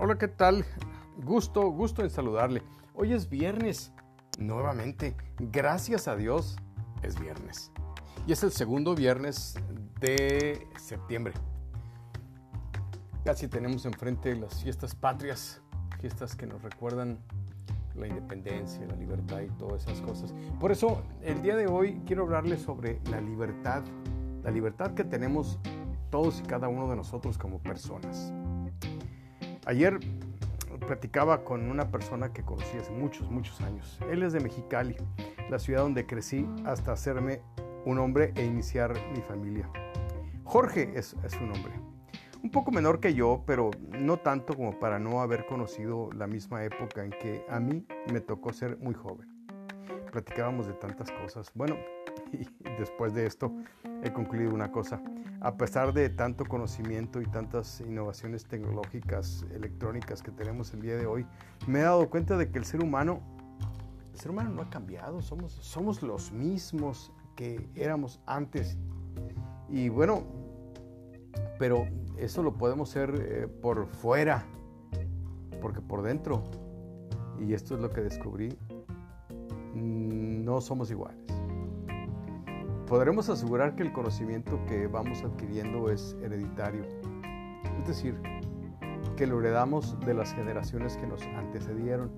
Hola, ¿qué tal? Gusto, gusto en saludarle. Hoy es viernes, nuevamente. Gracias a Dios, es viernes. Y es el segundo viernes de septiembre. Casi tenemos enfrente las fiestas patrias, fiestas que nos recuerdan la independencia, la libertad y todas esas cosas. Por eso, el día de hoy quiero hablarles sobre la libertad, la libertad que tenemos todos y cada uno de nosotros como personas. Ayer platicaba con una persona que conocí hace muchos, muchos años. Él es de Mexicali, la ciudad donde crecí hasta hacerme un hombre e iniciar mi familia. Jorge es, es su nombre. Un poco menor que yo, pero no tanto como para no haber conocido la misma época en que a mí me tocó ser muy joven. Platicábamos de tantas cosas. Bueno, y después de esto he concluido una cosa. A pesar de tanto conocimiento y tantas innovaciones tecnológicas, electrónicas que tenemos el día de hoy, me he dado cuenta de que el ser humano, el ser humano no ha cambiado, somos, somos los mismos que éramos antes. Y bueno, pero eso lo podemos hacer eh, por fuera, porque por dentro, y esto es lo que descubrí, mm, no somos iguales podremos asegurar que el conocimiento que vamos adquiriendo es hereditario, es decir, que lo heredamos de las generaciones que nos antecedieron.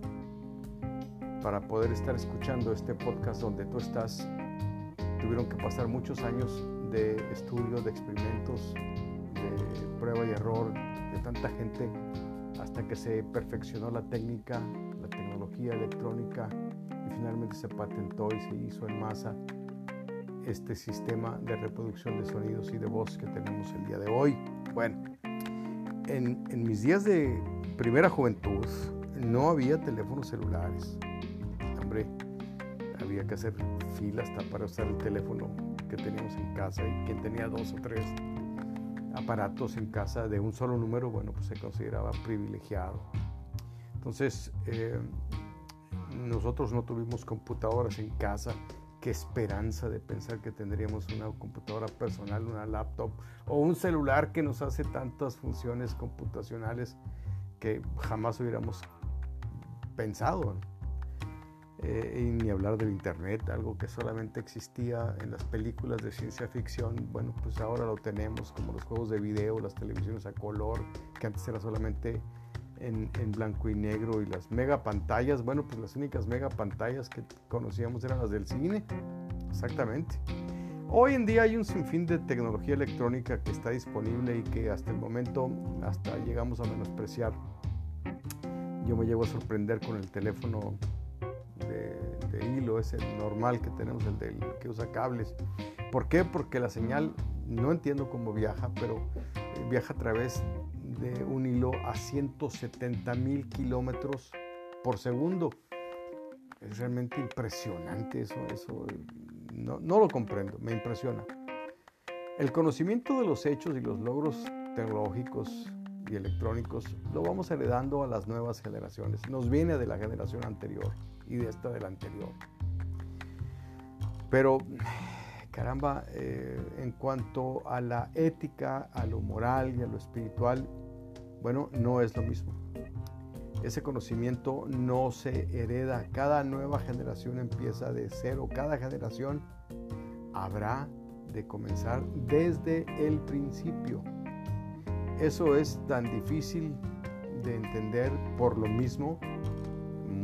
Para poder estar escuchando este podcast donde tú estás, tuvieron que pasar muchos años de estudio, de experimentos, de prueba y error, de tanta gente, hasta que se perfeccionó la técnica, la tecnología electrónica y finalmente se patentó y se hizo en masa este sistema de reproducción de sonidos y de voz que tenemos el día de hoy. Bueno, en, en mis días de primera juventud no había teléfonos celulares. Hombre, había que hacer fila hasta para usar el teléfono que teníamos en casa y quien tenía dos o tres aparatos en casa de un solo número, bueno, pues se consideraba privilegiado. Entonces, eh, nosotros no tuvimos computadoras en casa qué esperanza de pensar que tendríamos una computadora personal, una laptop o un celular que nos hace tantas funciones computacionales que jamás hubiéramos pensado. Eh, y ni hablar del Internet, algo que solamente existía en las películas de ciencia ficción. Bueno, pues ahora lo tenemos, como los juegos de video, las televisiones a color, que antes era solamente en, blanco y negro y las mega pantallas, bueno, pues las únicas mega pantallas que conocíamos eran las del cine, exactamente. Hoy en día hay un sinfín de tecnología electrónica que está disponible y que hasta el momento hasta llegamos a menospreciar. Yo me llevo a sorprender con el teléfono de, de hilo, ese normal que tenemos, el del que usa cables. ¿Por qué? Porque la señal, no entiendo cómo viaja, pero viaja a través de un hilo a 170 mil kilómetros por segundo. Es realmente impresionante eso, eso no, no, lo comprendo, me impresiona. El conocimiento de los hechos y los logros tecnológicos y electrónicos lo vamos heredando a las nuevas generaciones. Nos viene de la generación anterior y de esta de la anterior. Pero, caramba, eh, en cuanto a la ética, a lo moral y a lo espiritual, bueno, no es lo mismo. Ese conocimiento no se hereda. Cada nueva generación empieza de cero. Cada generación habrá de comenzar desde el principio. Eso es tan difícil de entender por lo mismo,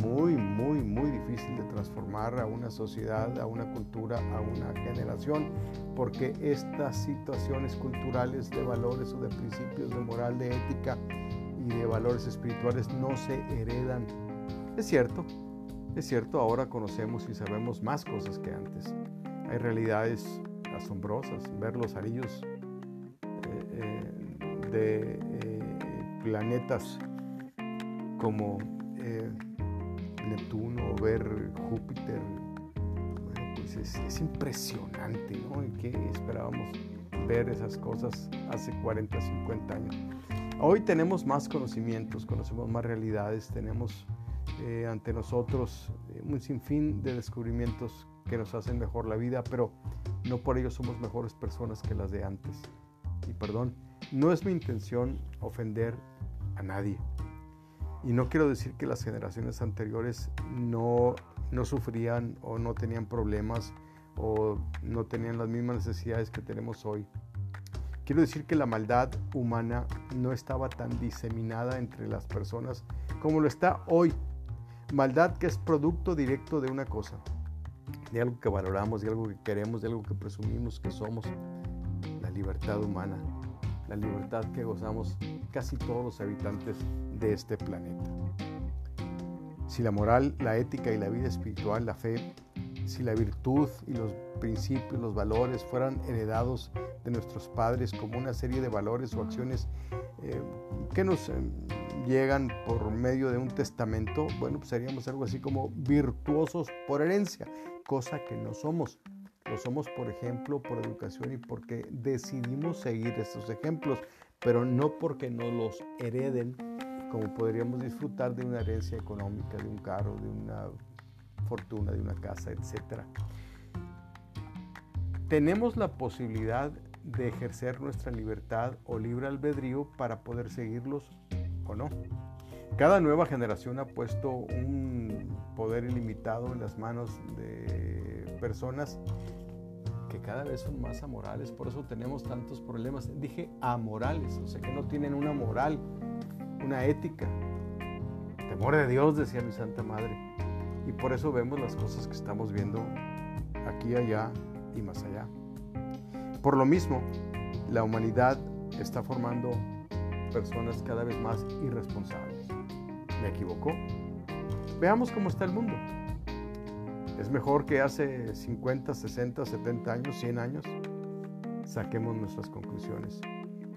muy, muy, muy difícil de transformar a una sociedad, a una cultura, a una generación, porque estas situaciones culturales de valores o de principios de moral, de ética y de valores espirituales no se heredan. Es cierto, es cierto, ahora conocemos y sabemos más cosas que antes. Hay realidades asombrosas, ver los anillos eh, eh, de eh, planetas como Neptuno, ver Júpiter, pues es, impresionante, ¿no? ¿Y qué esperábamos ver esas cosas hace 40, 50 años? Hoy tenemos más conocimientos, conocemos más realidades, tenemos eh, ante nosotros eh, un sinfín de descubrimientos que nos hacen mejor la vida, pero no por ello somos mejores personas que las de antes. Y perdón, no es mi intención ofender a nadie. Y no quiero decir que las generaciones anteriores no, no sufrían o no tenían problemas o no tenían las mismas necesidades que tenemos hoy. Quiero decir que la maldad humana no estaba tan diseminada entre las personas como lo está hoy. Maldad que es producto directo de una cosa, de algo que valoramos, de algo que queremos, de algo que presumimos que somos, la libertad humana, la libertad que gozamos casi todos los habitantes de este planeta. Si la moral, la ética y la vida espiritual, la fe, si la virtud y los principios, los valores fueran heredados de nuestros padres como una serie de valores o acciones eh, que nos eh, llegan por medio de un testamento, bueno, pues seríamos algo así como virtuosos por herencia, cosa que no somos. Lo somos, por ejemplo, por educación y porque decidimos seguir estos ejemplos, pero no porque nos los hereden, como podríamos disfrutar de una herencia económica, de un carro, de una fortuna, de una casa, etc. Tenemos la posibilidad de ejercer nuestra libertad o libre albedrío para poder seguirlos o no. Cada nueva generación ha puesto un poder ilimitado en las manos de personas que cada vez son más amorales, por eso tenemos tantos problemas. Dije amorales, o sea que no tienen una moral, una ética. Temor de Dios, decía mi Santa Madre. Y por eso vemos las cosas que estamos viendo aquí, allá y más allá. Por lo mismo, la humanidad está formando personas cada vez más irresponsables. ¿Me equivocó? Veamos cómo está el mundo. ¿Es mejor que hace 50, 60, 70 años, 100 años? Saquemos nuestras conclusiones.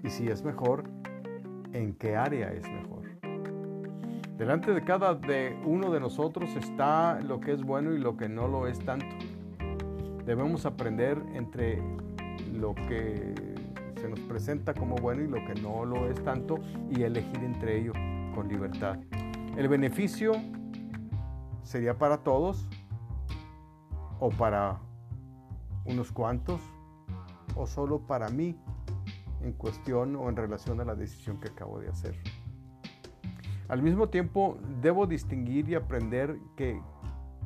Y si es mejor, ¿en qué área es mejor? Delante de cada de uno de nosotros está lo que es bueno y lo que no lo es tanto. Debemos aprender entre lo que se nos presenta como bueno y lo que no lo es tanto y elegir entre ello con libertad. El beneficio sería para todos o para unos cuantos o solo para mí en cuestión o en relación a la decisión que acabo de hacer. Al mismo tiempo, debo distinguir y aprender que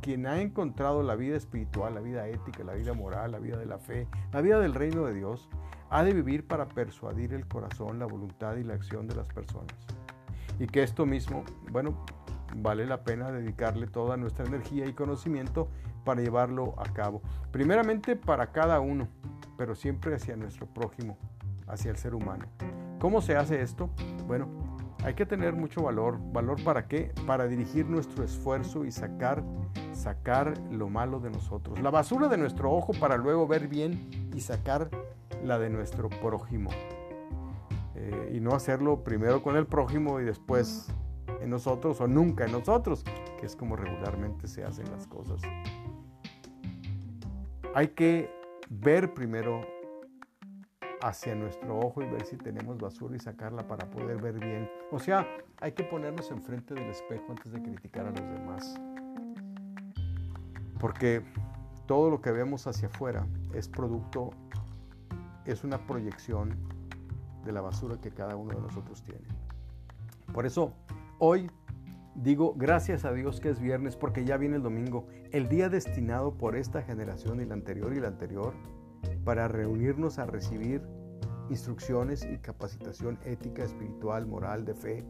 quien ha encontrado la vida espiritual, la vida ética, la vida moral, la vida de la fe, la vida del reino de Dios, ha de vivir para persuadir el corazón, la voluntad y la acción de las personas. Y que esto mismo, bueno, vale la pena dedicarle toda nuestra energía y conocimiento para llevarlo a cabo. Primeramente para cada uno, pero siempre hacia nuestro prójimo, hacia el ser humano. ¿Cómo se hace esto? Bueno, hay que tener mucho valor. ¿Valor para qué? Para dirigir nuestro esfuerzo y sacar, sacar lo malo de nosotros. La basura de nuestro ojo para luego ver bien y sacar la de nuestro prójimo. Eh, y no hacerlo primero con el prójimo y después en nosotros o nunca en nosotros, que es como regularmente se hacen las cosas. Hay que ver primero hacia nuestro ojo y ver si tenemos basura y sacarla para poder ver bien. O sea, hay que ponernos enfrente del espejo antes de criticar a los demás. Porque todo lo que vemos hacia afuera es producto es una proyección de la basura que cada uno de nosotros tiene. Por eso, hoy digo gracias a Dios que es viernes porque ya viene el domingo, el día destinado por esta generación y la anterior y la anterior para reunirnos a recibir instrucciones y capacitación ética, espiritual, moral, de fe,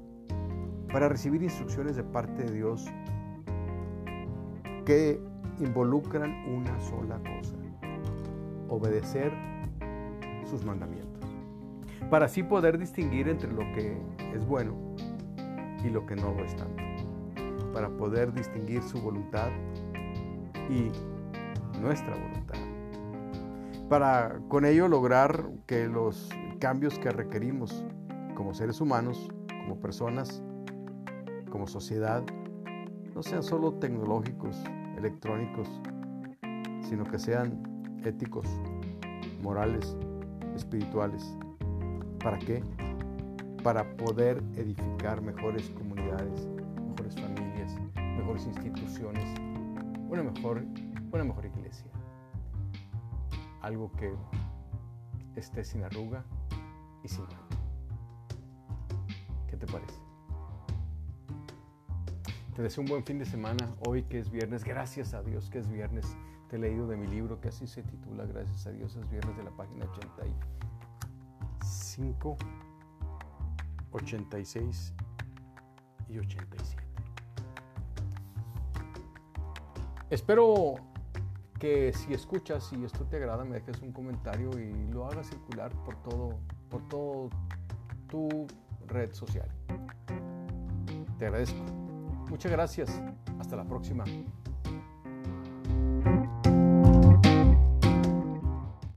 para recibir instrucciones de parte de Dios que involucran una sola cosa, obedecer sus mandamientos, para así poder distinguir entre lo que es bueno y lo que no lo es tanto, para poder distinguir su voluntad y nuestra voluntad, para con ello lograr que los cambios que requerimos como seres humanos, como personas, como sociedad, no sean solo tecnológicos, electrónicos, sino que sean éticos, morales, espirituales. ¿Para qué? Para poder edificar mejores comunidades, mejores familias, mejores instituciones, una mejor, una mejor iglesia. Algo que esté sin arruga y sin mal. ¿Qué te parece? Te deseo un buen fin de semana, hoy que es viernes, gracias a Dios que es viernes. Te he leído de mi libro que así se titula, gracias a Dios es viernes de la página 85, 86 y 87. Espero que si escuchas y esto te agrada me dejes un comentario y lo hagas circular por todo, por todo tu red social. Te agradezco. Muchas gracias. Hasta la próxima.